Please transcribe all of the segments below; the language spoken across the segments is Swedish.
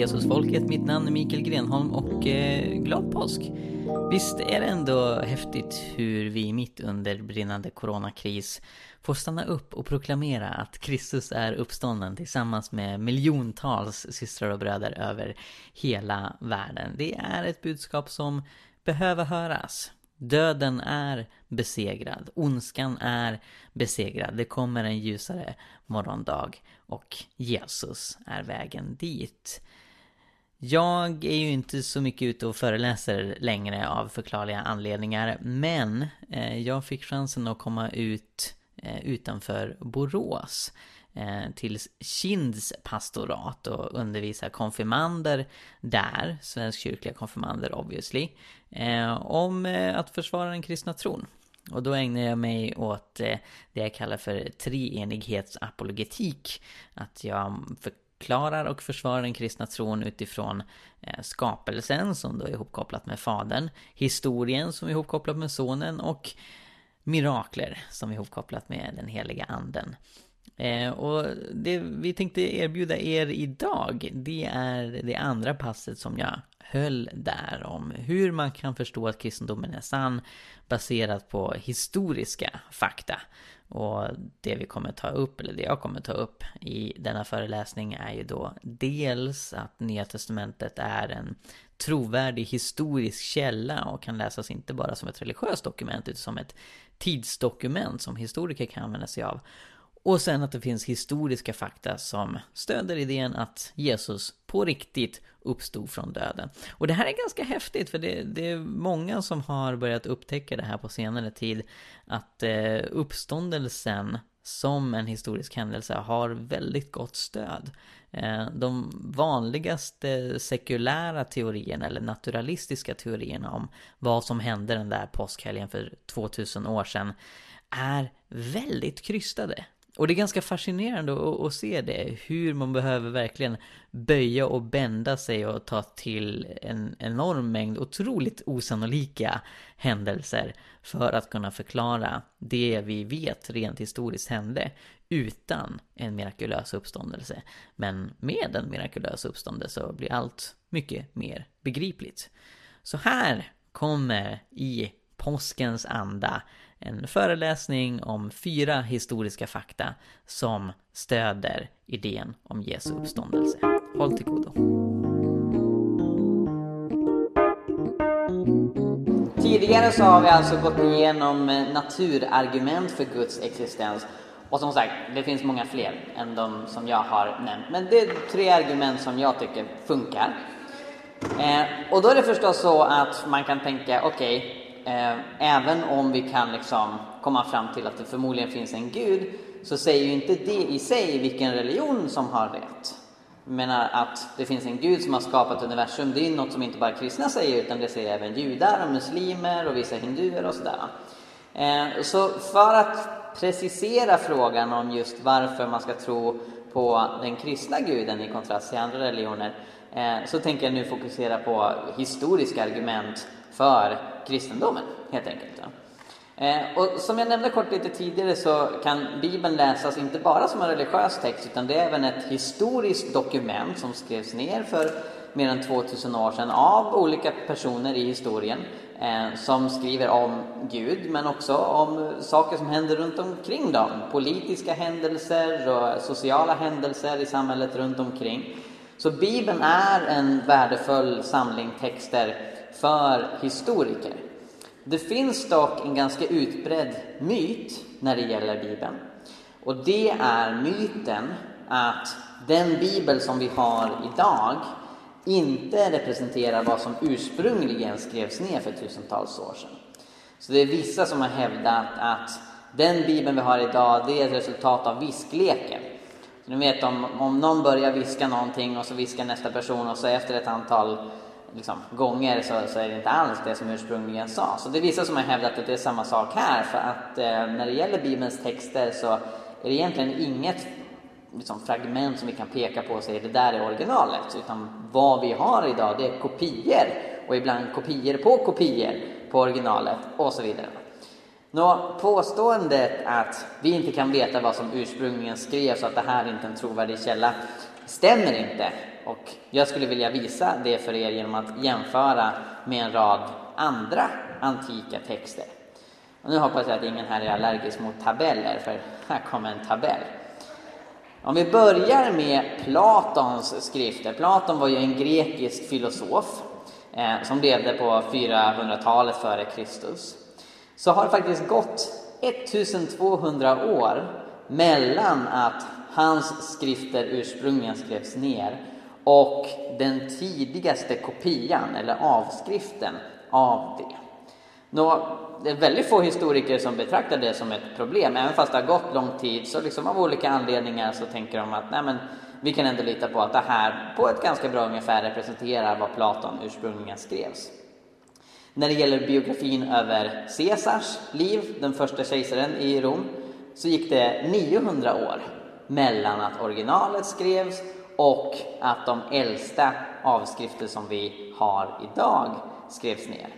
Jesusfolket. Mitt namn är Mikael Grenholm och eh, glad påsk! Visst är det ändå häftigt hur vi mitt under brinnande coronakris får stanna upp och proklamera att Kristus är uppstånden tillsammans med miljontals systrar och bröder över hela världen. Det är ett budskap som behöver höras. Döden är besegrad, ondskan är besegrad, det kommer en ljusare morgondag och Jesus är vägen dit. Jag är ju inte så mycket ute och föreläser längre av förklarliga anledningar, men eh, jag fick chansen att komma ut eh, utanför Borås eh, till Kinds pastorat och undervisa konfirmander där, svenskkyrkliga konfirmander obviously, om att försvara den kristna tron. Och då ägnar jag mig åt det jag kallar för treenighetsapologetik. Att jag förklarar och försvarar den kristna tron utifrån eh, skapelsen som då är ihopkopplat med fadern, historien som är ihopkopplat med sonen och mirakler som är ihopkopplat med den heliga anden. Eh, och det vi tänkte erbjuda er idag, det är det andra passet som jag höll där om hur man kan förstå att kristendomen är sann baserat på historiska fakta. Och det vi kommer ta upp, eller det jag kommer ta upp i denna föreläsning är ju då dels att Nya Testamentet är en trovärdig historisk källa och kan läsas inte bara som ett religiöst dokument utan som ett tidsdokument som historiker kan använda sig av. Och sen att det finns historiska fakta som stöder idén att Jesus på riktigt uppstod från döden. Och det här är ganska häftigt för det, det är många som har börjat upptäcka det här på senare tid. Att eh, uppståndelsen som en historisk händelse har väldigt gott stöd. Eh, de vanligaste sekulära teorierna eller naturalistiska teorierna om vad som hände den där påskhelgen för 2000 år sedan är väldigt krystade. Och det är ganska fascinerande att, att, se det, hur man behöver verkligen böja och bända sig och ta till en enorm mängd otroligt osannolika händelser för att kunna förklara det vi vet rent historiskt hände utan en mirakulös uppståndelse. Men med en mirakulös uppståndelse så blir allt mycket mer begripligt. Så här kommer i påskens anda en föreläsning om fyra historiska fakta som stöder idén om Jesu uppståndelse. Håll till godo. Tidigare så har vi alltså gått igenom eh, naturargument för Guds existens. Och som sagt, det finns många fler än de som jag har nämnt. Men det är tre argument som jag tycker funkar. Eh, och då är det förstås så att man kan tänka, okej, okay, eh, även om vi kan liksom komma fram till att det förmodligen finns en gud, så säger ju inte det i sig vilken religion som har rätt. Jag menar att det finns en gud som har skapat universum, det är något som inte bara kristna säger, utan det säger även judar och muslimer och vissa hinduer och sådär. Eh, så för att precisera frågan om just varför man ska tro på den kristna guden i kontrast till andra religioner, eh, så tänker jag nu fokusera på historiska argument för kristendomen helt enkelt. Eh, och som jag nämnde kort lite tidigare så kan Bibeln läsas inte bara som en religiös text utan det är även ett historiskt dokument som skrevs ner för mer än 2000 år sedan av olika personer i historien eh, som skriver om Gud men också om saker som händer runt omkring dem. Politiska händelser och sociala händelser i samhället runt omkring. Så Bibeln är en värdefull samling texter för historiker. Det finns dock en ganska utbredd myt när det gäller Bibeln. Och det är myten att den bibel som vi har idag inte representerar vad som ursprungligen skrevs ner för tusentals år sedan. Så det är vissa som har hävdat att den bibeln vi har idag, det är ett resultat av viskleken. Så ni vet om, om någon börjar viska någonting och så viskar nästa person och så efter ett antal liksom, gånger så, så, är det inte alls det som ursprungligen sa. Så det är vissa som har hävdat att det är samma sak här för att eh, när det gäller Bibelns texter så är det egentligen inget liksom, fragment som vi kan peka på och säga det där är originalet utan vad vi har idag det är kopior och ibland kopior på kopior på originalet och så vidare. Nå, påståendet att vi inte kan veta vad som ursprungligen skrevs och att det här inte är en trovärdig källa stämmer inte och jag skulle vilja visa det för er genom att jämföra med en rad andra antika texter. Och nu hoppas jag att ingen här är allergisk mot tabeller, för här kommer en tabell. Om vi börjar med Platons skrifter. Platon var ju en grekisk filosof eh, som levde på 400-talet före Kristus. Så har det faktiskt gått 1200 år mellan att hans skrifter ursprungligen skrevs ner och den tidigaste kopian eller avskriften av det. Nå, det är väldigt få historiker som betraktar det som ett problem. Även fast det har gått lång tid så liksom av olika anledningar så tänker de att nej men, vi kan ändå lita på att det här på ett ganska bra ungefär representerar vad Platon ursprungligen skrevs. När det gäller biografin över Caesars liv, den första kejsaren i Rom, så gick det 900 år mellan att originalet skrevs och att de äldsta avskrifter som vi har idag skrevs ner.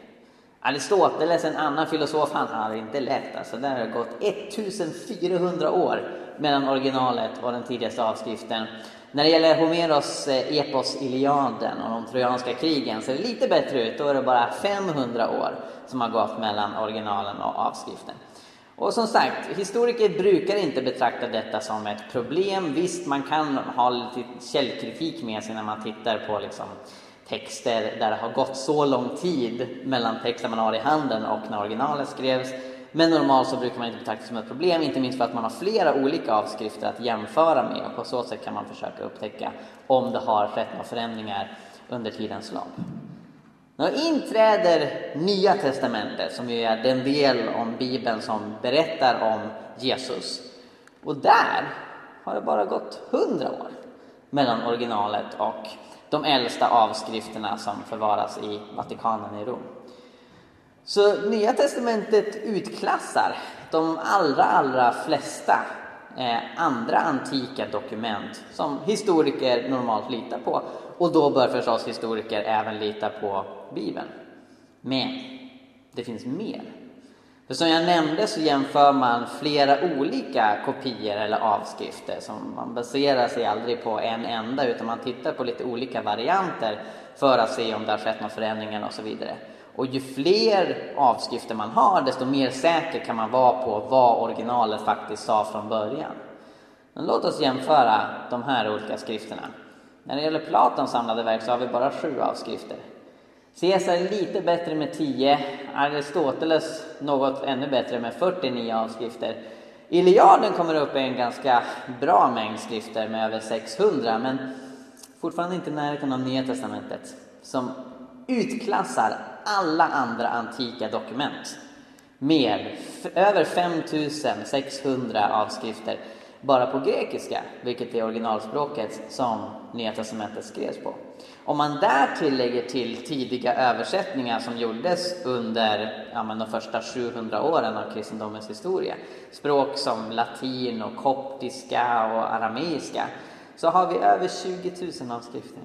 Aristoteles, en annan filosof, han hade inte lätt. Alltså, där har det gått 1400 år mellan originalet och den tidigaste avskriften. När det gäller Homeros eh, epos Iliaden och de trojanska krigen ser det lite bättre ut. Då är det bara 500 år som har gått mellan originalen och avskriften. Och som sagt, historiker brukar inte betrakta detta som ett problem. Visst, man kan ha lite källkritik med sig när man tittar på liksom texter där det har gått så lång tid mellan texten man har i handen och när originalet skrevs. Men normalt så brukar man inte betrakta det som ett problem, inte minst för att man har flera olika avskrifter att jämföra med och på så sätt kan man försöka upptäcka om det har skett några förändringar under tidens lopp. Nu inträder Nya Testamentet som ju är den del om Bibeln som berättar om Jesus. Och där har det bara gått hundra år mellan originalet och de äldsta avskrifterna som förvaras i Vatikanen i Rom. Så Nya Testamentet utklassar de allra, allra flesta eh, andra antika dokument som historiker normalt litar på. Och då bör förstås historiker även lita på Bibeln. Men det finns mer. För som jag nämnde så jämför man flera olika kopior eller avskrifter. Som man baserar sig aldrig på en enda utan man tittar på lite olika varianter för att se om det har skett några förändringar och så vidare. Och ju fler avskrifter man har desto mer säker kan man vara på vad originalet faktiskt sa från början. Men låt oss jämföra de här olika skrifterna. När det gäller Platons samlade verk så har vi bara sju avskrifter. Caesar är lite bättre med 10, Aristoteles något ännu bättre med 49 avskrifter. Iliaden kommer upp i en ganska bra mängd skrifter med över 600 men fortfarande inte i närheten av Nya Testamentet som utklassar alla andra antika dokument med över 5600 avskrifter bara på grekiska, vilket är originalspråket som Nya Testamentet skrevs på. Om man därtill lägger till tidiga översättningar som gjordes under ja, de första 700 åren av kristendomens historia, språk som latin och koptiska och arameiska, så har vi över 20 000 avskrifter.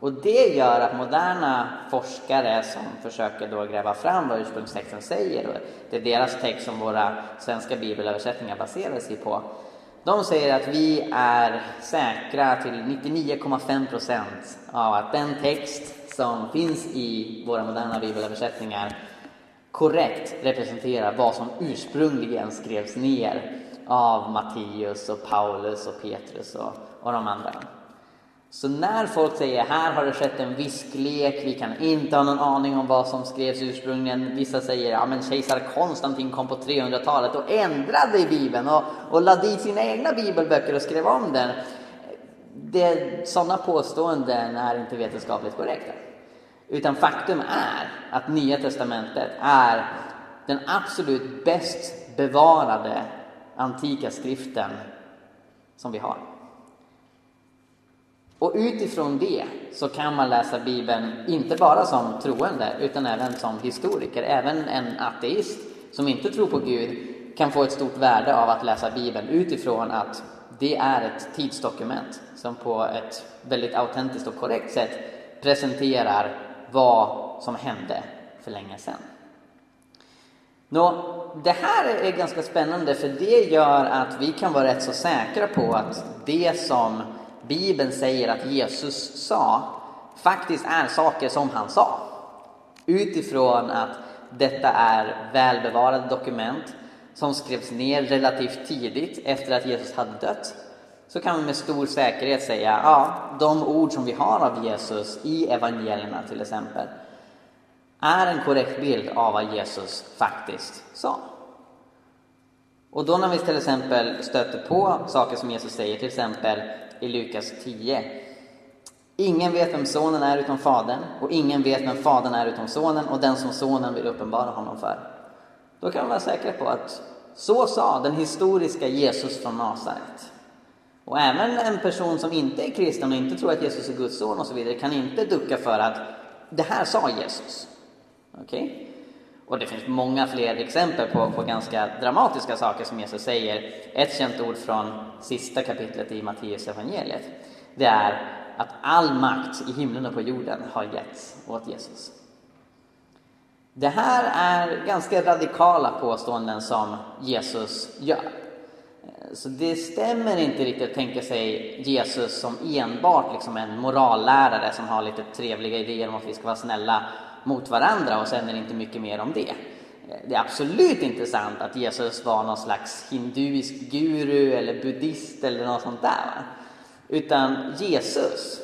Och det gör att moderna forskare som försöker då gräva fram vad ursprungstexten säger, och det är deras text som våra svenska bibelöversättningar baserar sig på, de säger att vi är säkra till 99,5 procent av att den text som finns i våra moderna bibelöversättningar korrekt representerar vad som ursprungligen skrevs ner av Matteus och Paulus och Petrus och, och de andra. Så när folk säger här har det skett en visklek, vi kan inte ha någon aning om vad som skrevs ursprungligen. Vissa säger ja men kejsar Konstantin kom på 300-talet och ändrade i Bibeln och, och lade dit sina egna bibelböcker och skrev om den. Det, sådana påståenden är inte vetenskapligt korrekta. Utan faktum är att Nya Testamentet är den absolut bäst bevarade antika skriften som vi har. Och utifrån det så kan man läsa Bibeln inte bara som troende utan även som historiker. Även en ateist som inte tror på Gud kan få ett stort värde av att läsa Bibeln utifrån att det är ett tidsdokument som på ett väldigt autentiskt och korrekt sätt presenterar vad som hände för länge sedan. Nå, det här är ganska spännande för det gör att vi kan vara rätt så säkra på att det som Bibeln säger att Jesus sa faktiskt är saker som han sa. Utifrån att detta är välbevarade dokument som skrevs ner relativt tidigt efter att Jesus hade dött så kan vi med stor säkerhet säga ja, de ord som vi har av Jesus i evangelierna till exempel är en korrekt bild av vad Jesus faktiskt sa. Och då när vi till exempel stöter på saker som Jesus säger, till exempel i Lukas 10. Ingen vet vem sonen är utom fadern och ingen vet vem fadern är utom sonen och den som sonen vill uppenbara honom för. Då kan man vara säker på att så sa den historiska Jesus från Nasaret. Och även en person som inte är kristen och inte tror att Jesus är Guds son och så vidare kan inte ducka för att det här sa Jesus. Okej? Okay? Och det finns många fler exempel på, på ganska dramatiska saker som Jesus säger. Ett känt ord från sista kapitlet i Matteus evangeliet. Det är att all makt i himlen och på jorden har getts åt Jesus. Det här är ganska radikala påståenden som Jesus gör. Så det stämmer inte riktigt att tänka sig Jesus som enbart liksom en morallärare som har lite trevliga idéer om att vi ska vara snälla mot varandra och sen är det inte mycket mer om det. Det är absolut inte sant att Jesus var någon slags hinduisk guru eller buddhist eller något sånt där. Utan Jesus,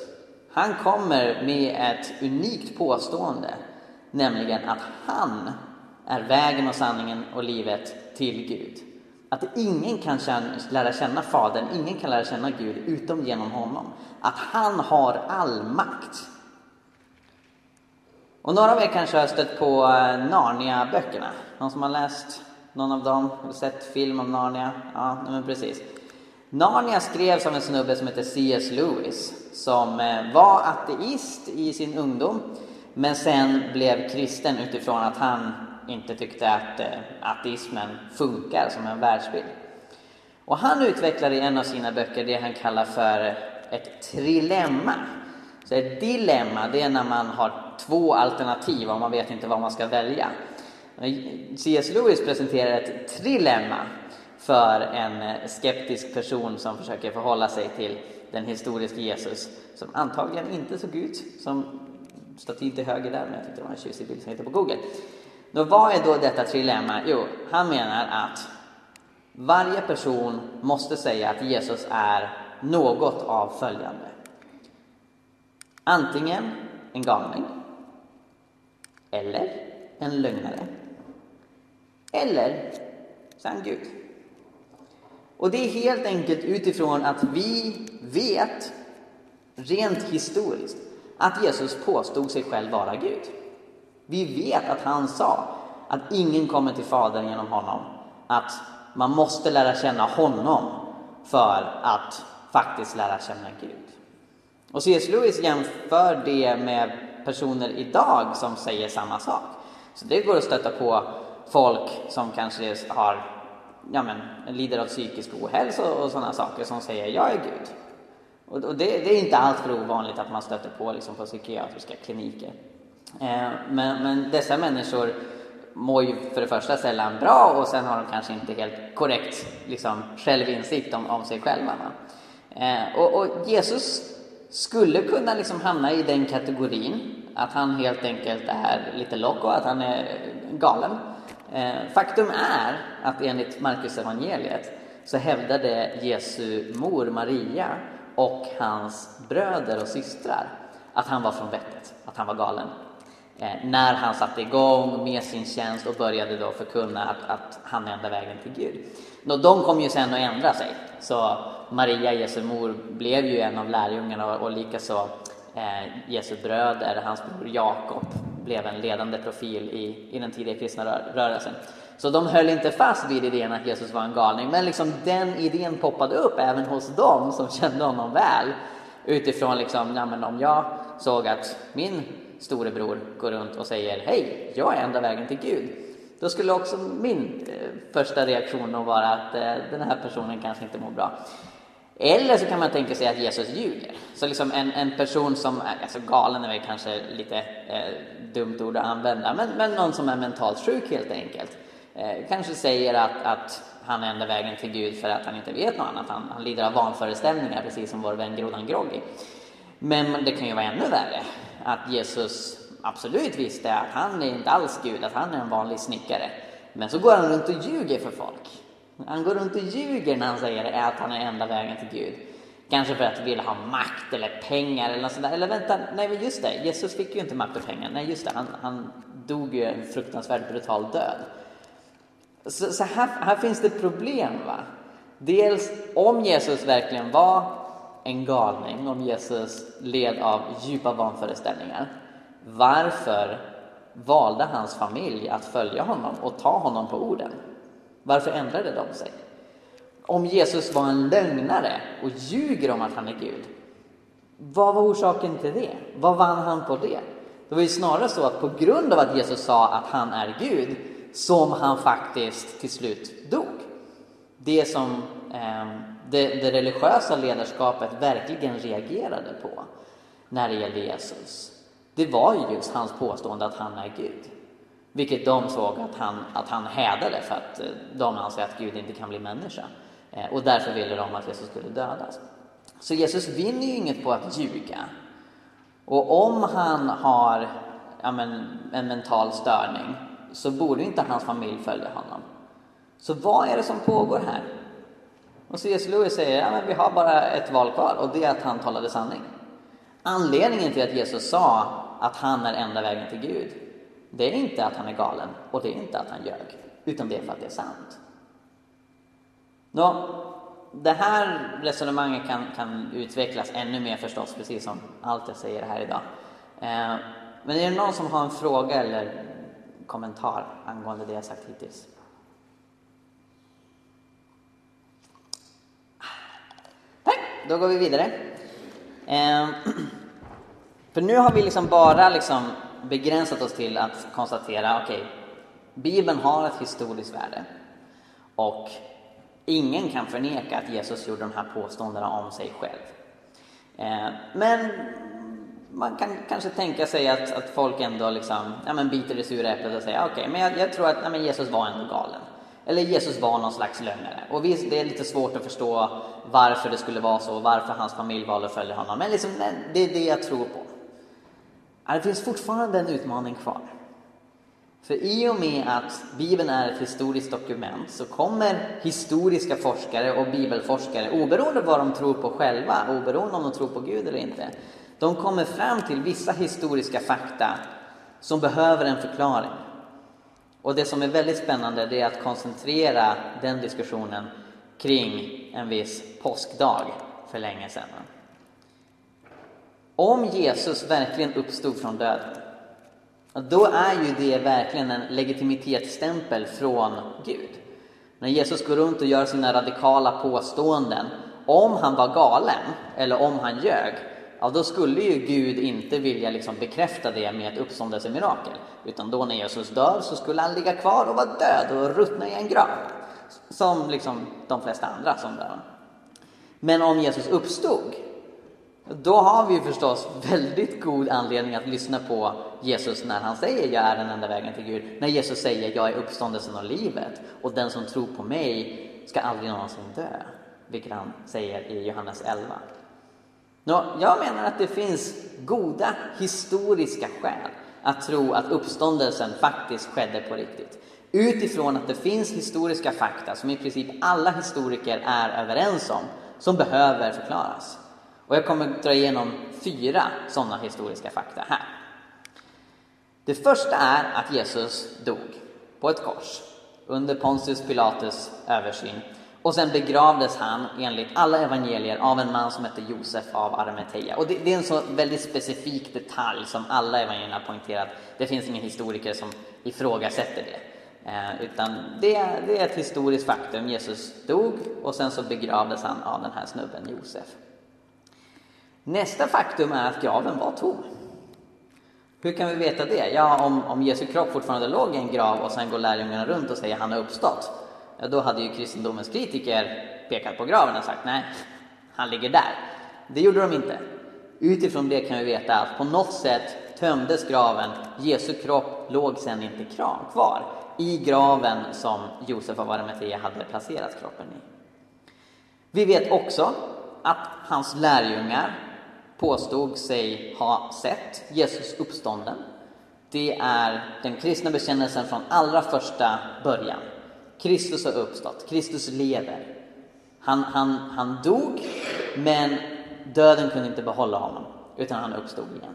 han kommer med ett unikt påstående, nämligen att han är vägen och sanningen och livet till Gud. Att ingen kan lära känna Fadern, ingen kan lära känna Gud utom genom honom. Att han har all makt. Och några av er kanske har stött på eh, Narnia-böckerna? Någon som har läst någon av dem? Eller sett film om Narnia? Ja, men precis. Narnia skrevs av en snubbe som heter C.S. Lewis som eh, var ateist i sin ungdom men sen blev kristen utifrån att han inte tyckte att eh, ateismen funkar som en världsbild. Och han utvecklar i en av sina böcker det han kallar för ett trilemma. Så ett dilemma, det är när man har två alternativ och man vet inte vad man ska välja. C.S. Lewis presenterar ett trilemma för en skeptisk person som försöker förhålla sig till den historiska Jesus som antagligen inte såg ut som statyn till höger där, men jag tyckte det var en tjusig bild som hittade på Google. Då, vad är då detta trilemma? Jo, han menar att varje person måste säga att Jesus är något av följande. Antingen en galning, eller en lögnare, eller sann Gud. Och det är helt enkelt utifrån att vi vet, rent historiskt, att Jesus påstod sig själv vara Gud. Vi vet att han sa att ingen kommer till Fadern genom honom. Att man måste lära känna honom för att faktiskt lära känna Gud. Och C.S. Lewis jämför det med personer idag som säger samma sak. Så det går att stöta på folk som kanske har, ja men, lider av psykisk ohälsa och sådana saker som säger jag är Gud. Och det, det är inte allt för ovanligt att man stöter på liksom på psykiatriska kliniker. Eh, men, men, dessa människor mår ju för det första sällan bra och sen har de kanske inte helt korrekt liksom, självinsikt om, om sig själva. Eh, och, och, Jesus skulle kunna liksom hamna i den kategorin att han helt enkelt är lite loco, att han är galen. Eh, faktum är att enligt Marcus evangeliet så hävdade Jesu mor Maria och hans bröder och systrar att han var från vettet, att han var galen. Eh, när han satte igång med sin tjänst och började då förkunna att, att han är enda vägen till Gud. Nå, de kom ju sen att ändra sig. Så Maria, Jesu mor, blev ju en av lärjungarna och, och likaså eh, Jesu bröder, hans bror Jakob, blev en ledande profil i, i den tidiga kristna rör, rörelsen. Så de höll inte fast vid idén att Jesus var en galning, men liksom den idén poppade upp även hos dem som kände honom väl. Utifrån liksom, ja, men om jag såg att min storebror går runt och säger hej, jag är enda vägen till Gud. Då skulle också min eh, första reaktion nog vara att eh, den här personen kanske inte mår bra. Eller så kan man tänka sig att Jesus ljuger. Så liksom en, en person som, är, alltså galen är väl kanske lite eh, dumt ord att använda, men, men någon som är mentalt sjuk helt enkelt. Eh, kanske säger att, att han är enda vägen till Gud för att han inte vet något annat. Han, han lider av vanföreställningar precis som vår vän grodan Groggy. Men det kan ju vara ännu värre att Jesus absolut visste att han är inte alls Gud, att han är en vanlig snickare. Men så går han runt och ljuger för folk. Han går runt och ljuger när han säger att han är enda vägen till Gud. Kanske för att vill ha makt eller pengar eller något sånt där. Eller vänta, nej men just det, Jesus fick ju inte makt och pengar. Nej just det, han, han dog ju en fruktansvärt brutal död. Så, så här, här, finns det problem. va? Dels om Jesus verkligen var en galning, om Jesus led av djupa vanföreställningar. Varför valde hans familj att följa honom och ta honom på orden? Varför ändrade de sig? Om Jesus var en lögnare och ljuger om att han är Gud, vad var orsaken till det? Vad vann han på det? Det var ju snarare så att på grund av att Jesus sa att han är Gud som han faktiskt till slut dog. Det som eh, det, det religiösa ledarskapet verkligen reagerade på när det gällde Jesus, det var ju just hans påstående att han är Gud. Vilket de såg att han, att han hädade för att eh, de anser att Gud inte kan bli människa. Eh, och därför ville de att Jesus skulle dödas. Så Jesus vinner ju inget på att ljuga. Och om han har ja men, en mental störning så borde inte hans familj följa honom. Så vad är det som pågår här? Och C.S. Lewis säger att ja, vi har bara ett val kvar och det är att han talade sanning. Anledningen till att Jesus sa att han är enda vägen till Gud, det är inte att han är galen och det är inte att han ljög, utan det är för att det är sant. Nå, det här resonemanget kan, kan utvecklas ännu mer förstås, precis som allt jag säger här idag. Eh, men är det någon som har en fråga eller kommentar angående det jag sagt hittills? Nej, då går vi vidare. Eh, för nu har vi liksom bara liksom begränsat oss till att konstatera, okej, okay, Bibeln har ett historiskt värde och ingen kan förneka att Jesus gjorde de här påståendena om sig själv. Eh, men man kan kanske tänka sig att, att folk ändå liksom, ja, men biter det sura äpplet och säger okej, okay, men jag, jag, tror att ja, men Jesus var ändå galen. Eller Jesus var någon slags lögnare. Och visst, det är lite svårt att förstå varför det skulle vara så, varför hans familj valde att följa honom. Men liksom, det är det jag tror på. Det finns fortfarande en utmaning kvar. För i och med att Bibeln är ett historiskt dokument så kommer historiska forskare och bibelforskare, oberoende av vad de tror på själva, oberoende om de tror på Gud eller inte, de kommer fram till vissa historiska fakta som behöver en förklaring. Och det som är väldigt spännande det är att koncentrera den diskussionen kring en viss påskdag för länge sedan. Om Jesus verkligen uppstod från döden, då är ju det verkligen en legitimitetsstämpel från Gud. När Jesus går runt och gör sina radikala påståenden, om han var galen eller om han ljög, ja då skulle ju Gud inte vilja liksom bekräfta det med ett uppståndelsemirakel. Utan då när Jesus dör så skulle han ligga kvar och vara död och ruttna i en grav. Som liksom de flesta andra som dör. Men om Jesus uppstod, då har vi förstås väldigt god anledning att lyssna på Jesus när han säger jag är den enda vägen till Gud. När Jesus säger jag är uppståndelsen och livet och den som tror på mig ska aldrig någonsin dö. Vilket han säger i Johannes 11. Nå, jag menar att det finns goda historiska skäl att tro att uppståndelsen faktiskt skedde på riktigt. Utifrån att det finns historiska fakta som i princip alla historiker är överens om, som behöver förklaras. Och jag kommer dra igenom fyra sådana historiska fakta här. Det första är att Jesus dog på ett kors under Pontius Pilatus översyn och sen begravdes han enligt alla evangelier av en man som hette Josef av Arimathea. Och det, det, är en så väldigt specifik detalj som alla evangelierna poängterar poängterat. Det finns ingen historiker som ifrågasätter det. Eh, utan det, det, är ett historiskt faktum. Jesus dog och sen så begravdes han av den här snubben Josef. Nästa faktum är att graven var tom. Hur kan vi veta det? Ja, om, om Jesu kropp fortfarande låg i en grav och sen går lärjungarna runt och säger att han har uppstått ja, då hade ju kristendomens kritiker pekat på graven och sagt nej, han ligger där. Det gjorde de inte. Utifrån det kan vi veta att på något sätt tömdes graven. Jesu kropp låg sen inte kvar i graven som Josef av Arimathea hade placerat kroppen i. Vi vet också att hans lärjungar påstod sig ha sett Jesus uppstånden. Det är den kristna bekännelsen från allra första början. Kristus har uppstått, Kristus lever. Han, han, han dog, men döden kunde inte behålla honom, utan han uppstod igen.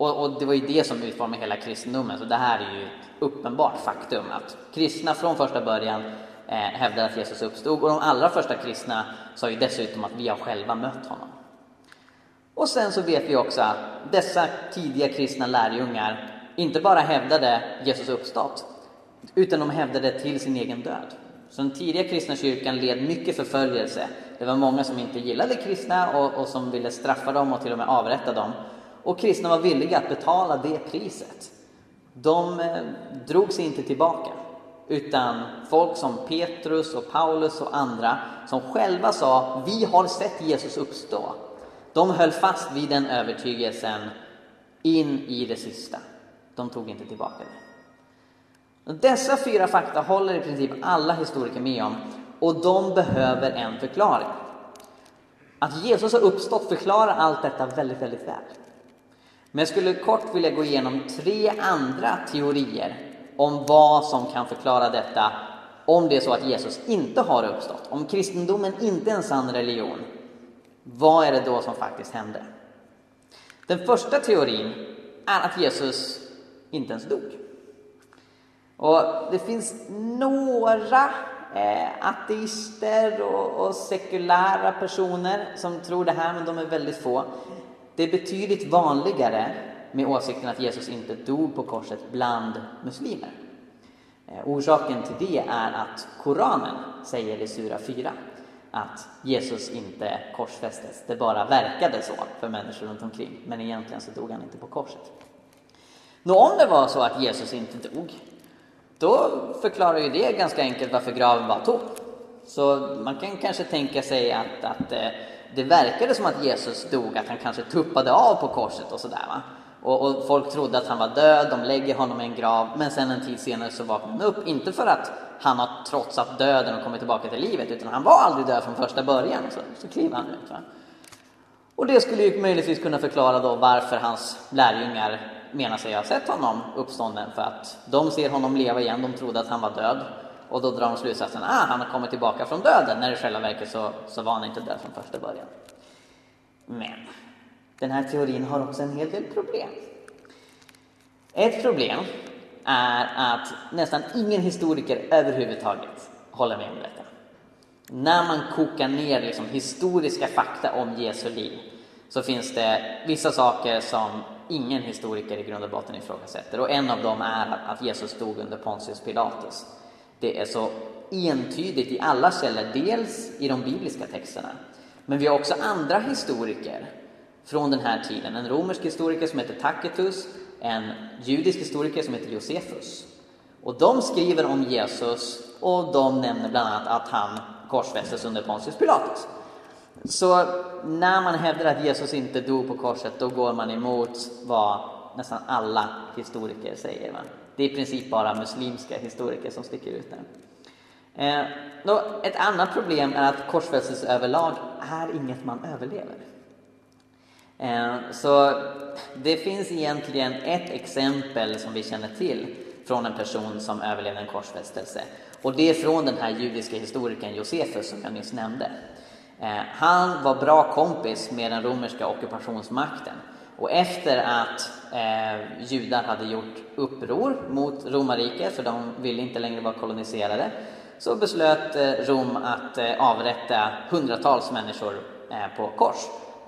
Och, och, det var ju det som utformade hela kristendomen, så det här är ju ett uppenbart faktum att kristna från första början eh, hävdade att Jesus uppstod och de allra första kristna sa ju dessutom att vi har själva mött honom. Och sen så vet vi också att dessa tidiga kristna lärjungar inte bara hävdade Jesus uppstått, utan de hävdade till sin egen död. Så den tidiga kristna kyrkan led mycket förföljelse. Det var många som inte gillade kristna och, och som ville straffa dem och till och med avrätta dem. Och kristna var villiga att betala det priset. De eh, drog sig inte tillbaka, utan folk som Petrus och Paulus och andra som själva sa vi har sett Jesus uppstå. De höll fast vid den övertygelsen in i det sista. De tog inte tillbaka det. Dessa fyra fakta håller i princip alla historiker med om och de behöver en förklaring. Att Jesus har uppstått förklarar allt detta väldigt, väldigt väl. Men jag skulle kort vilja gå igenom tre andra teorier om vad som kan förklara detta om det är så att Jesus inte har uppstått. Om kristendomen inte är en sann religion, vad är det då som faktiskt hände? Den första teorin är att Jesus inte ens dog. Och det finns några eh, ateister och, och sekulära personer som tror det här, men de är väldigt få. Det är betydligt vanligare med åsikten att Jesus inte dog på korset bland muslimer. Eh, orsaken till det är att Koranen säger i Sura 4 att Jesus inte korsfästes. Det bara verkade så för människor runt omkring, men egentligen så dog han inte på korset. Nå, om det var så att Jesus inte dog, då förklarar ju det ganska enkelt varför graven var tom. Så man kan kanske tänka sig att, att eh, det verkade som att Jesus dog, att han kanske tuppade av på korset och sådär. Va? Och, och, folk trodde att han var död, de lägger honom i en grav, men sen en tid senare så vaknar han upp. Inte för att han har trotsat döden och kommit tillbaka till livet, utan han var aldrig död från första början. Så, så kliver han ut. Va? Och det skulle ju möjligtvis kunna förklara då varför hans lärjungar menar sig ha sett honom uppstånden, för att de ser honom leva igen, de trodde att han var död. Och då drar de slutsatsen att ah, han har kommit tillbaka från döden, när i själva verket så, så var han inte död från första början. Men den här teorin har också en hel del problem. Ett problem är att nästan ingen historiker överhuvudtaget håller med om detta. När man kokar ner liksom historiska fakta om Jesu liv så finns det vissa saker som ingen historiker i grund och botten ifrågasätter. Och en av dem är att Jesus dog under Pontius Pilatus. Det är så entydigt i alla källor, dels i de bibliska texterna, men vi har också andra historiker från den här tiden. En romersk historiker som heter Tacitus, en judisk historiker som heter Josefus. Och de skriver om Jesus och de nämner bland annat att han korsfästes under Pontius Pilatus. Så när man hävdar att Jesus inte dog på korset, då går man emot vad nästan alla historiker säger. Va? Det är i princip bara muslimska historiker som sticker ut där. Eh, då, ett annat problem är att korsfästelse överlag är inget man överlever. Eh, så det finns egentligen ett exempel som vi känner till från en person som överlevde en korsfästelse. Och det är från den här judiska historikern Josefus som jag nyss nämnde. Eh, han var bra kompis med den romerska ockupationsmakten och efter att eh, judar hade gjort uppror mot romarriket, för de ville inte längre vara koloniserade, så beslöt eh, Rom att eh, avrätta hundratals människor eh, på kors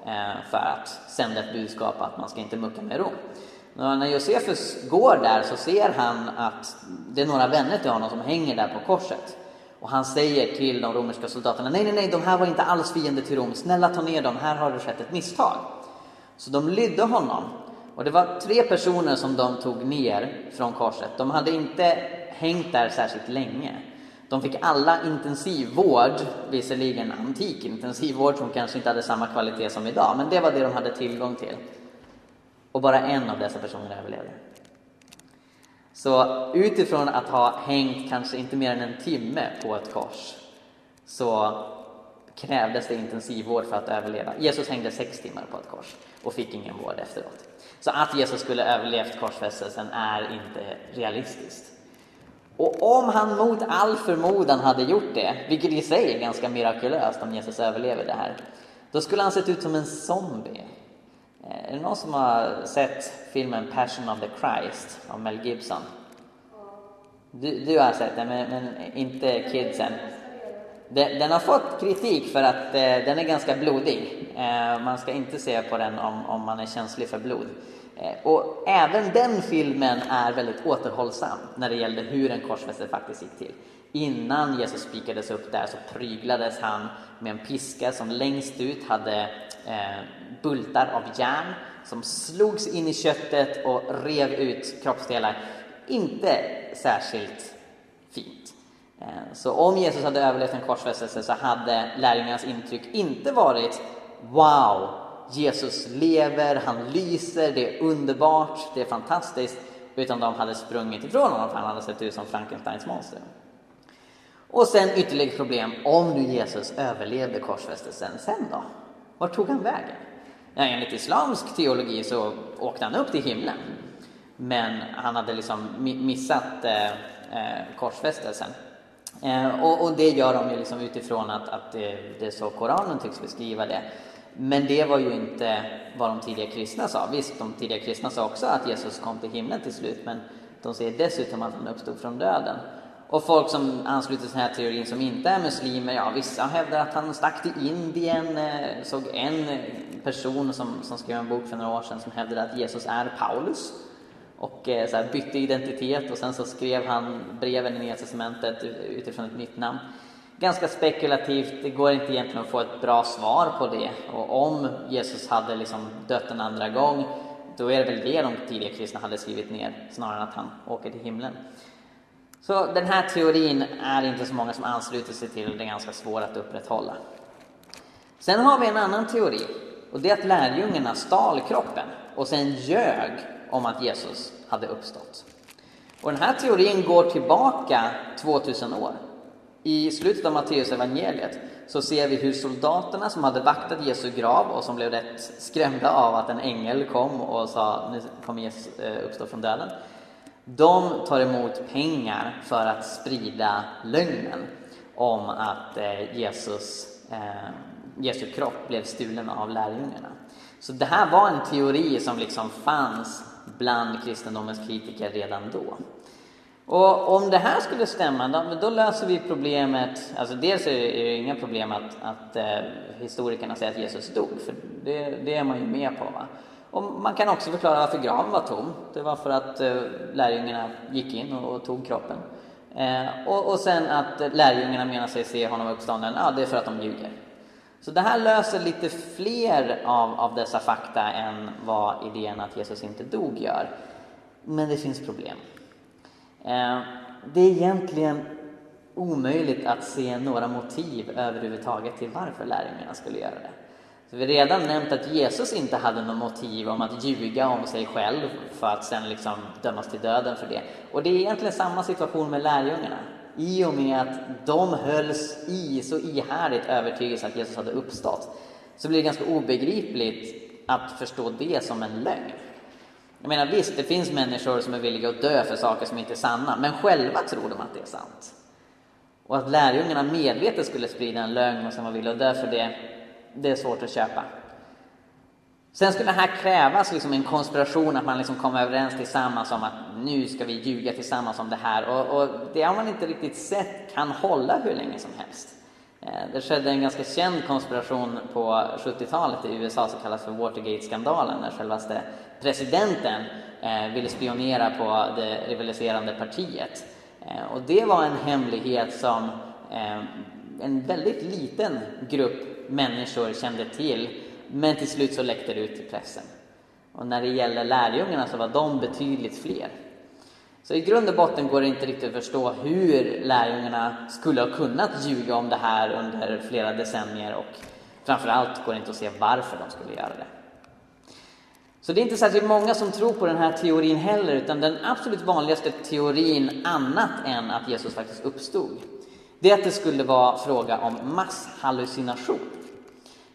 eh, för att sända ett budskap att man ska inte mucka med Rom. Och när Josefus går där så ser han att det är några vänner till honom som hänger där på korset. Och han säger till de romerska soldaterna, nej, nej, nej, de här var inte alls fiender till Rom, snälla ta ner dem, här har det skett ett misstag. Så de lydde honom. Och det var tre personer som de tog ner från korset. De hade inte hängt där särskilt länge. De fick alla intensivvård, visserligen antik intensivvård som kanske inte hade samma kvalitet som idag, men det var det de hade tillgång till. Och bara en av dessa personer överlevde. Så utifrån att ha hängt kanske inte mer än en timme på ett kors så krävdes det intensivvård för att överleva. Jesus hängde sex timmar på ett kors och fick ingen vård efteråt. Så att Jesus skulle överlevt korsfästelsen är inte realistiskt. Och om han mot all förmodan hade gjort det, vilket i sig är ganska mirakulöst om Jesus överlever det här, då skulle han sett ut som en zombie. Eh, är det någon som har sett filmen Passion of the Christ av Mel Gibson? Du, du har sett den, men, men inte kidsen. Den, den, har fått kritik för att eh, den är ganska blodig. Eh, man ska inte se på den om, om man är känslig för blod. Eh, och även den filmen är väldigt återhållsam när det gällde hur en korsfästelse faktiskt gick till. Innan Jesus spikades upp där så pryglades han med en piska som längst ut hade eh, bultar av järn som slogs in i köttet och rev ut kroppsdelar. Inte särskilt Eh, så om Jesus hade överlevt en korsfästelse så hade lärjungarnas intryck inte varit Wow, Jesus lever, han lyser, det är underbart, det är fantastiskt. Utan de hade sprungit ifrån honom för han hade sett ut som Frankensteins monster. Och sen ytterligare problem, om nu Jesus överlevde korsfästelsen, sen då? Vart tog han vägen? Ja, enligt islamsk teologi så åkte han upp till himlen. Men han hade liksom missat eh, eh, korsfästelsen. Eh, och, och, det gör de ju liksom utifrån att, att det, det är så Koranen tycks beskriva det. Men det var ju inte vad de tidiga kristna sa. Visst, de tidiga kristna sa också att Jesus kom till himlen till slut, men de säger dessutom att han uppstod från döden. Och folk som ansluter sig till den här teorin som inte är muslimer, ja vissa hävdar att han stack till Indien, eh, såg en person som, som skrev en bok för några år sedan som hävdade att Jesus är Paulus och eh, så här, bytte identitet och sen så skrev han breven i Nya Testamentet utifrån ett nytt namn ganska spekulativt. Det går inte egentligen att få ett bra svar på det. Och om Jesus hade liksom dött en andra gång, då är det väl det de tidiga kristna hade skrivit ner, snarare än att han åker till himlen. Så den här teorin är inte så många som ansluter sig till, och det är ganska svår att upprätthålla. Sen har vi en annan teori, och det är att lärjungarna stal kroppen och sen ljög om att Jesus hade uppstått. Och den här teorin går tillbaka 2000 år. I slutet av Matteus evangeliet så ser vi hur soldaterna som hade vaktat Jesu grav och som blev rätt skrämda av att en ängel kom och sa nu kommer Jesus eh, uppstå från döden. De tar emot pengar för att sprida lögnen om att eh, Jesus, eh, Jesu kropp blev stulen av lärjungarna. Så det här var en teori som liksom fanns bland kristendomens kritiker redan då. Och om det här skulle stämma, då, då löser vi problemet. Alltså dels är det inga problem att, att eh, historikerna säger att Jesus dog, för det, det, är man ju med på. Va? Och man kan också förklara varför graven var tom. Det var för att eh, lärjungarna gick in och, och tog kroppen. Eh, och, och sen att eh, lärjungarna menar sig se honom uppstånden, ja det är för att de ljuger. Så det här löser lite fler av, av dessa fakta än vad idén att Jesus inte dog gör. Men det finns problem. Eh, det är egentligen omöjligt att se några motiv överhuvudtaget till varför lärjungarna skulle göra det. Så vi har redan nämnt att Jesus inte hade något motiv om att ljuga om sig själv för att sen liksom dömas till döden för det. Och det är egentligen samma situation med lärjungarna. I och med att de hölls i så ihärdigt övertygelse att Jesus hade uppstått så blir det ganska obegripligt att förstå det som en lögn. Jag menar visst, det finns människor som är villiga att dö för saker som inte är sanna, men själva tror de att det är sant. Och att lärjungarna medvetet skulle sprida en lögn och sen vara villiga att dö för det, det är svårt att köpa. Sen skulle det här krävas liksom en konspiration, att man liksom kom överens tillsammans om att nu ska vi ljuga tillsammans om det här. Och, och det har man inte riktigt sett kan hålla hur länge som helst. Eh, det skedde en ganska känd konspiration på 70-talet i USA som kallas för Watergate-skandalen när självaste presidenten eh, ville spionera på det rivaliserande partiet. Eh, och det var en hemlighet som en väldigt liten grupp människor kände till men till slut så läckte det ut till pressen. Och när det gäller lärjungarna så var de betydligt fler. Så i grund och botten går det inte riktigt att förstå hur lärjungarna skulle ha kunnat ljuga om det här under flera decennier och framförallt går det inte att se varför de skulle göra det. Så det är inte särskilt många som tror på den här teorin heller, utan den absolut vanligaste teorin annat än att Jesus faktiskt uppstod, det är att det skulle vara fråga om masshallucination.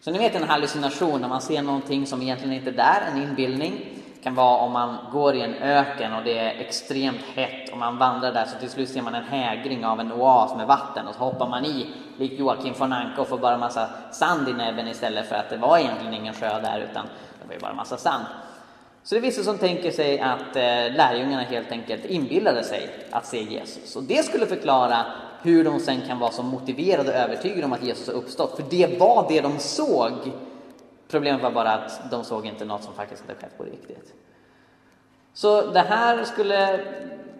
Så ni vet en hallucination när man ser någonting som egentligen inte är där, en inbildning. Det kan vara om man går i en öken och det är extremt hett och man vandrar där så till slut ser man en hägring av en oas med vatten och så hoppar man i likt Joakim von Anka och får bara massa sand i näbben istället för att det var egentligen ingen sjö där utan det var ju bara massa sand. Så det är vissa som tänker sig att eh, lärjungarna helt enkelt inbillade sig att se Jesus. Och det skulle förklara hur de sen kan vara så motiverade och övertygade om att Jesus har uppstått. För det var det de såg. Problemet var bara att de såg inte något som faktiskt hade skett på riktigt. Så det här skulle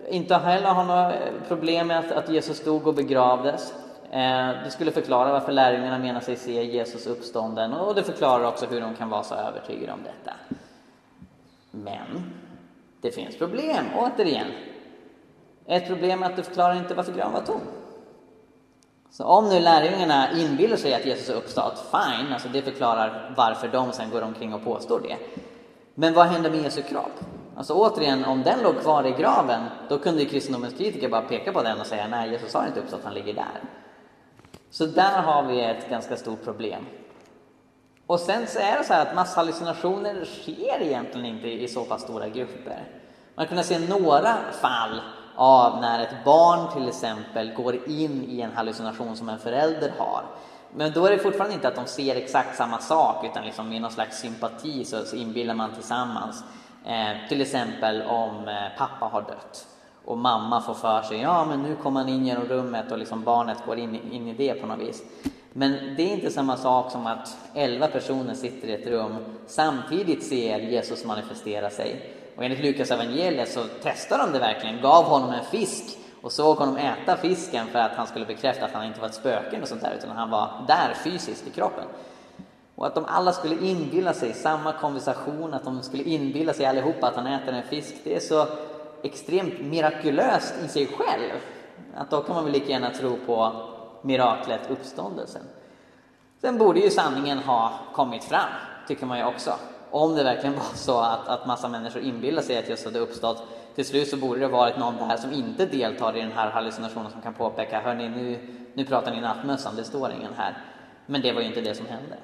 inte heller ha några problem med att, att Jesus stod och begravdes. Eh, det skulle förklara varför lärjungarna menar sig se Jesus uppstånden och det förklarar också hur de kan vara så övertygade om detta. Men det finns problem, återigen. Ett problem är att det förklarar inte varför graven var tom. Så om nu lärjungarna inbillar sig att Jesus har uppstått, fine, alltså det förklarar varför de sen går omkring och påstår det. Men vad händer med Jesu kropp? Alltså återigen, om den låg kvar i graven, då kunde ju kristendomens kritiker bara peka på den och säga nej, Jesus har inte uppstått, han ligger där. Så där har vi ett ganska stort problem. Och sen så är det så här att masshallucinationer sker egentligen inte i så pass stora grupper. Man kan se några fall av när ett barn till exempel går in i en hallucination som en förälder har. Men då är det fortfarande inte att de ser exakt samma sak utan liksom i någon slags sympati så, så inbillar man tillsammans. Eh, till exempel om eh, pappa har dött och mamma får för sig, ja men nu kommer han in genom rummet och liksom barnet går in, in i det på något vis. Men det är inte samma sak som att elva personer sitter i ett rum samtidigt ser Jesus manifestera sig. Och enligt Lukas evangeliet så testade de det verkligen, gav honom en fisk och såg honom äta fisken för att han skulle bekräfta att han inte var ett spöke och sånt där, utan han var där fysiskt i kroppen. Och att de alla skulle inbilla sig samma konversation, att de skulle inbilla sig allihopa att han äter en fisk, det är så extremt mirakulöst i sig själv. Att då kan man väl lika gärna tro på miraklet uppståndelsen. Sen borde ju sanningen ha kommit fram, tycker man ju också. Om det verkligen var så att, att massa människor inbillar sig att Jesus hade uppstått, till slut så borde det varit någon där som inte deltar i den här hallucinationen som kan påpeka, hörni nu, nu pratar ni nattmössan, det står ingen här. Men det var ju inte det som hände.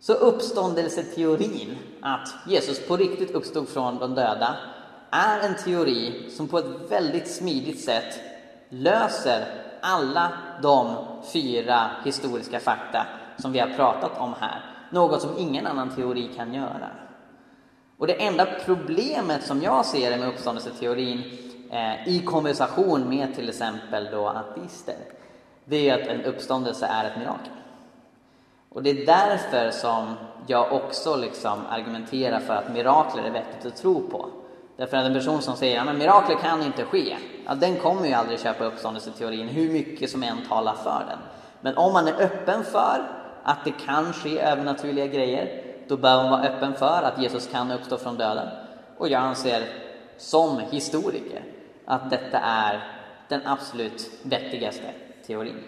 Så uppståndelseteorin, att Jesus på riktigt uppstod från de döda, är en teori som på ett väldigt smidigt sätt löser alla de fyra historiska fakta som vi har pratat om här. Något som ingen annan teori kan göra. Och det enda problemet som jag ser med uppståndelseteorin eh, i konversation med till exempel då ateister, det är att en uppståndelse är ett mirakel. Och det är därför som jag också liksom argumenterar för att mirakler är vettigt att tro på. Därför att en person som säger att mirakler kan inte ske, ja, den kommer ju aldrig köpa uppståndelseteorin hur mycket som än talar för den. Men om man är öppen för att det kan ske övernaturliga grejer, då bör man vara öppen för att Jesus kan uppstå från döden. Och jag anser som historiker att detta är den absolut vettigaste teorin.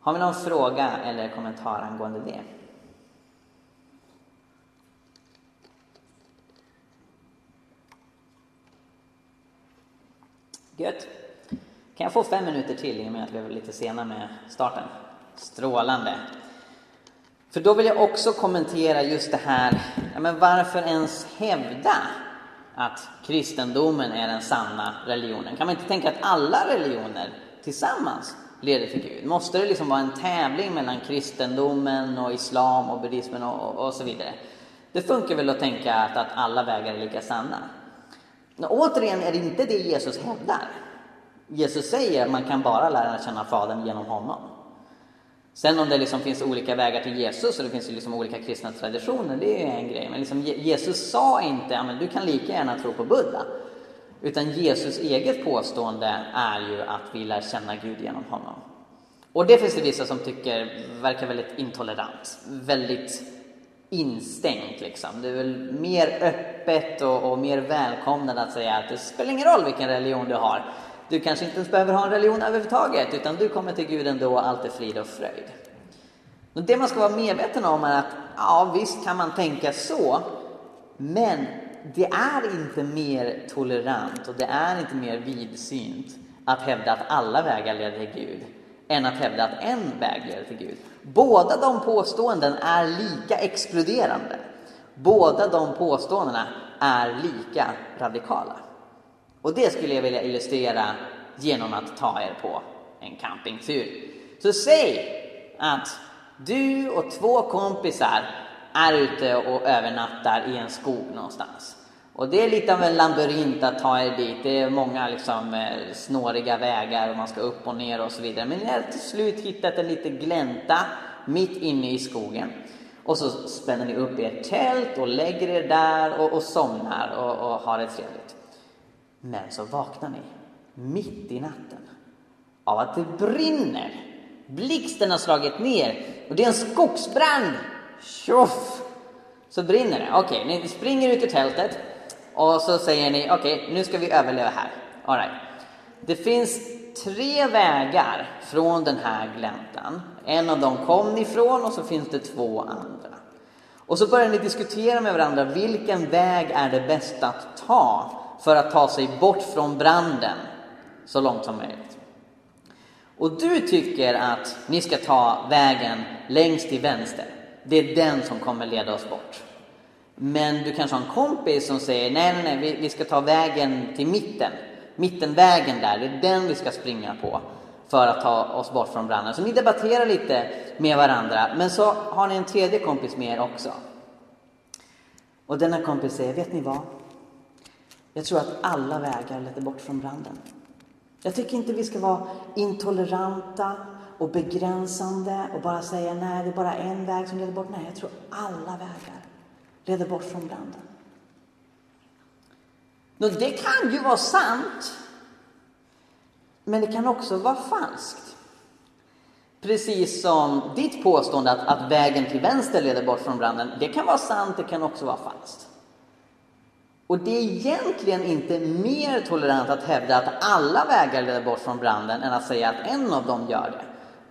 Har vi någon fråga eller kommentar angående det? Gött. Kan jag få fem minuter till i och med att vi är lite sena med starten? Strålande. För då vill jag också kommentera just det här, ja, men varför ens hävda att kristendomen är den sanna religionen? Kan man inte tänka att alla religioner tillsammans leder till Gud? Måste det liksom vara en tävling mellan kristendomen och islam och buddhismen och, och så vidare? Det funkar väl att tänka att, att alla vägar är lika sanna? Men återigen är det inte det Jesus hävdar. Jesus säger att man kan bara lära känna Fadern genom honom. Sen om det liksom finns olika vägar till Jesus och det finns liksom olika kristna traditioner, det är en grej. Men liksom Jesus sa inte att du kan lika gärna tro på Buddha. Utan Jesus eget påstående är ju att vi lär känna Gud genom honom. Och det finns det vissa som tycker verkar väldigt intolerant, väldigt instängt liksom. Det är väl mer öppet och, och mer välkomnande att säga att det spelar ingen roll vilken religion du har. Du kanske inte ens behöver ha en religion överhuvudtaget, utan du kommer till Gud ändå och allt är frid och fröjd. Men det man ska vara medveten om är att ja, visst kan man tänka så, men det är inte mer tolerant och det är inte mer vidsynt att hävda att alla vägar leder till Gud än att hävda att en väg leder till Gud. Båda de påståenden är lika exkluderande. Båda de påståendena är lika radikala. Och det skulle jag vilja illustrera genom att ta er på en campingtur. Så säg att du och två kompisar är ute och övernattar i en skog någonstans. Och det är lite av en labyrint att ta er dit. Det är många liksom, eh, snåriga vägar och man ska upp och ner och så vidare. Men ni har till slut hittat en liten glänta mitt inne i skogen. Och så spänner ni upp ert tält och lägger er där och, och somnar och, och har det trevligt. Men så vaknar ni mitt i natten av att det brinner. Blixten har slagit ner och det är en skogsbrand. Tjoff! Så brinner det. Okej, okay, ni springer ut ur tältet och så säger ni okej, okay, nu ska vi överleva här. All right. Det finns tre vägar från den här gläntan. En av dem kom ni ifrån och så finns det två andra. Och så börjar ni diskutera med varandra vilken väg är det bästa att ta för att ta sig bort från branden så långt som möjligt. Och du tycker att ni ska ta vägen längst till vänster. Det är den som kommer leda oss bort. Men du kanske har en kompis som säger nej, nej, nej, vi, ska ta vägen till mitten. Mittenvägen där, det är den vi ska springa på för att ta oss bort från branden. Så ni debatterar lite med varandra, men så har ni en tredje kompis med er också. Och denna kompis säger, vet ni vad? Jag tror att alla vägar leder bort från branden. Jag tycker inte vi ska vara intoleranta och begränsande och bara säga nej, det är bara en väg som leder bort. Nej, jag tror alla vägar leder bort från branden. Nå, det kan ju vara sant, men det kan också vara falskt. Precis som ditt påstående att, att vägen till vänster leder bort från branden, det kan vara sant, det kan också vara falskt. Och det är egentligen inte mer tolerant att hävda att alla vägar leder bort från branden än att säga att en av dem gör det.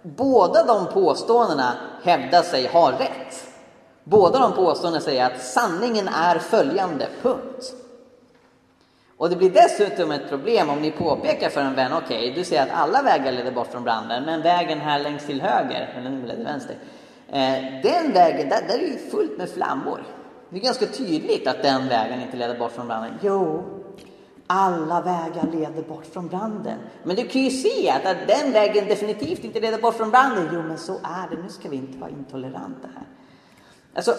Båda de påståendena hävdar sig ha rätt. Båda de påståendena säger att sanningen är följande, punkt. Och det blir dessutom ett problem om ni påpekar för en vän, okej, okay, du säger att alla vägar leder bort från branden, men vägen här längst till höger, eller nu leder vänster, eh, den vägen, där, där är ju fullt med flammor. Det är ganska tydligt att den vägen inte leder bort från branden. Jo, alla vägar leder bort från branden. Men du kan ju se att, att den vägen definitivt inte leder bort från branden. Jo, men så är det. Nu ska vi inte vara intoleranta här. Alltså,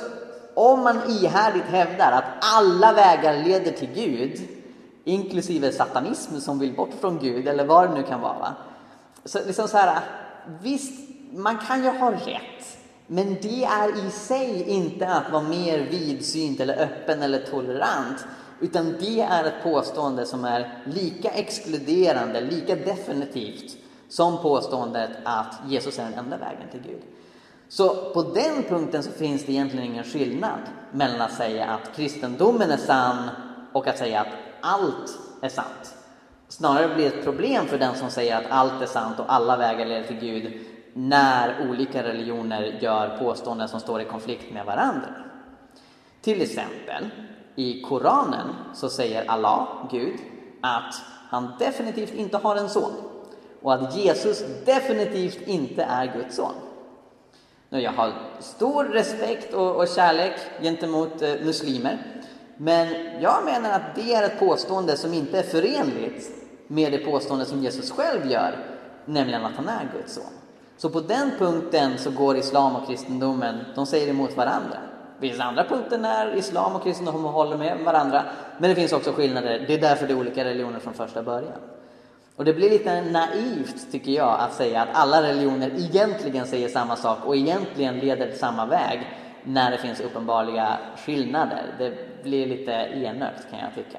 om man ihärdigt hävdar att alla vägar leder till Gud, inklusive satanism som vill bort från Gud, eller vad det nu kan vara. Så liksom så här, visst, man kan ju ha rätt. Men det är i sig inte att vara mer vidsynt eller öppen eller tolerant. Utan det är ett påstående som är lika exkluderande, lika definitivt som påståendet att Jesus är den enda vägen till Gud. Så på den punkten så finns det egentligen ingen skillnad mellan att säga att kristendomen är sann och att säga att allt är sant. Snarare blir det ett problem för den som säger att allt är sant och alla vägar leder till Gud när olika religioner gör påståenden som står i konflikt med varandra. Till exempel i Koranen så säger Allah, Gud, att han definitivt inte har en son och att Jesus definitivt inte är Guds son. Nu, jag har stor respekt och, och kärlek gentemot eh, muslimer, men jag menar att det är ett påstående som inte är förenligt med det påstående som Jesus själv gör, nämligen att han är Guds son. Så på den punkten så går islam och kristendomen, de säger emot varandra. Det finns andra punkter när islam och kristendom håller med varandra, men det finns också skillnader. Det är därför det är olika religioner från första början. Och det blir lite naivt, tycker jag, att säga att alla religioner egentligen säger samma sak och egentligen leder till samma väg när det finns uppenbarliga skillnader. Det blir lite enögt, kan jag tycka.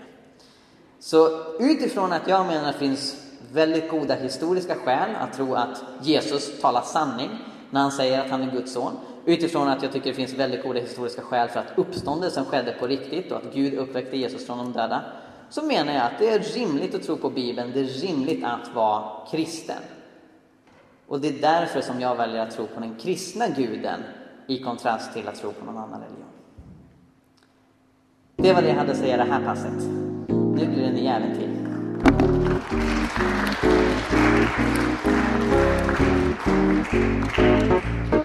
Så utifrån att jag menar att det finns väldigt goda historiska skäl att tro att Jesus talar sanning när han säger att han är Guds son. utifrån att jag tycker det finns väldigt goda historiska skäl för att uppståndelsen skedde på riktigt och att Gud uppväckte Jesus från de döda, så menar jag att det är rimligt att tro på Bibeln, det är rimligt att vara kristen. Och det är därför som jag väljer att tro på den kristna guden i kontrast till att tro på någon annan religion. Det var det jag hade att säga det här passet. Nu blir det en äventyr. Tack så